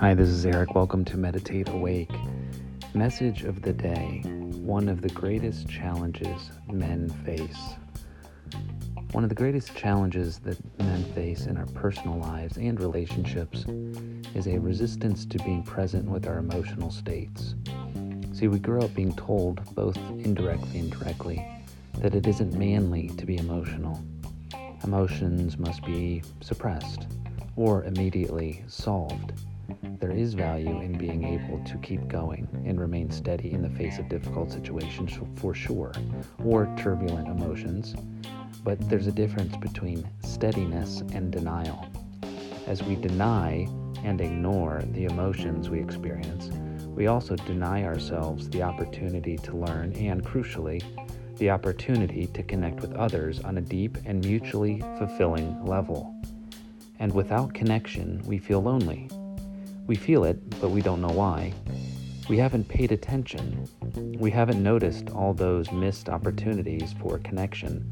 Hi, this is Eric. Welcome to Meditate Awake. Message of the day One of the greatest challenges men face. One of the greatest challenges that men face in our personal lives and relationships is a resistance to being present with our emotional states. See, we grow up being told, both indirectly and directly, that it isn't manly to be emotional. Emotions must be suppressed or immediately solved. There is value in being able to keep going and remain steady in the face of difficult situations for sure, or turbulent emotions, but there's a difference between steadiness and denial. As we deny and ignore the emotions we experience, we also deny ourselves the opportunity to learn and, crucially, the opportunity to connect with others on a deep and mutually fulfilling level. And without connection, we feel lonely. We feel it, but we don't know why. We haven't paid attention. We haven't noticed all those missed opportunities for connection.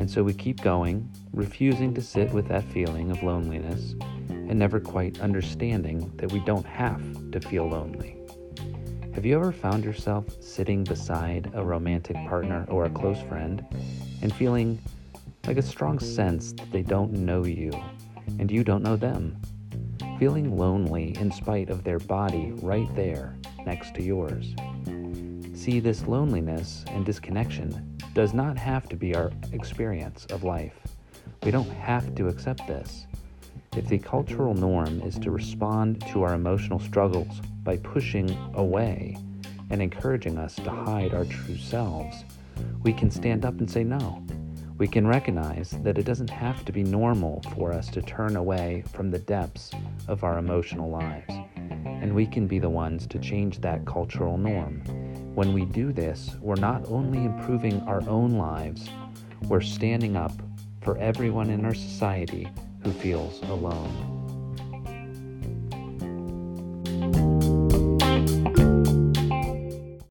And so we keep going, refusing to sit with that feeling of loneliness and never quite understanding that we don't have to feel lonely. Have you ever found yourself sitting beside a romantic partner or a close friend and feeling like a strong sense that they don't know you and you don't know them. Feeling lonely in spite of their body right there next to yours. See, this loneliness and disconnection does not have to be our experience of life. We don't have to accept this. If the cultural norm is to respond to our emotional struggles by pushing away and encouraging us to hide our true selves, we can stand up and say no. We can recognize that it doesn't have to be normal for us to turn away from the depths of our emotional lives, and we can be the ones to change that cultural norm. When we do this, we're not only improving our own lives, we're standing up for everyone in our society who feels alone.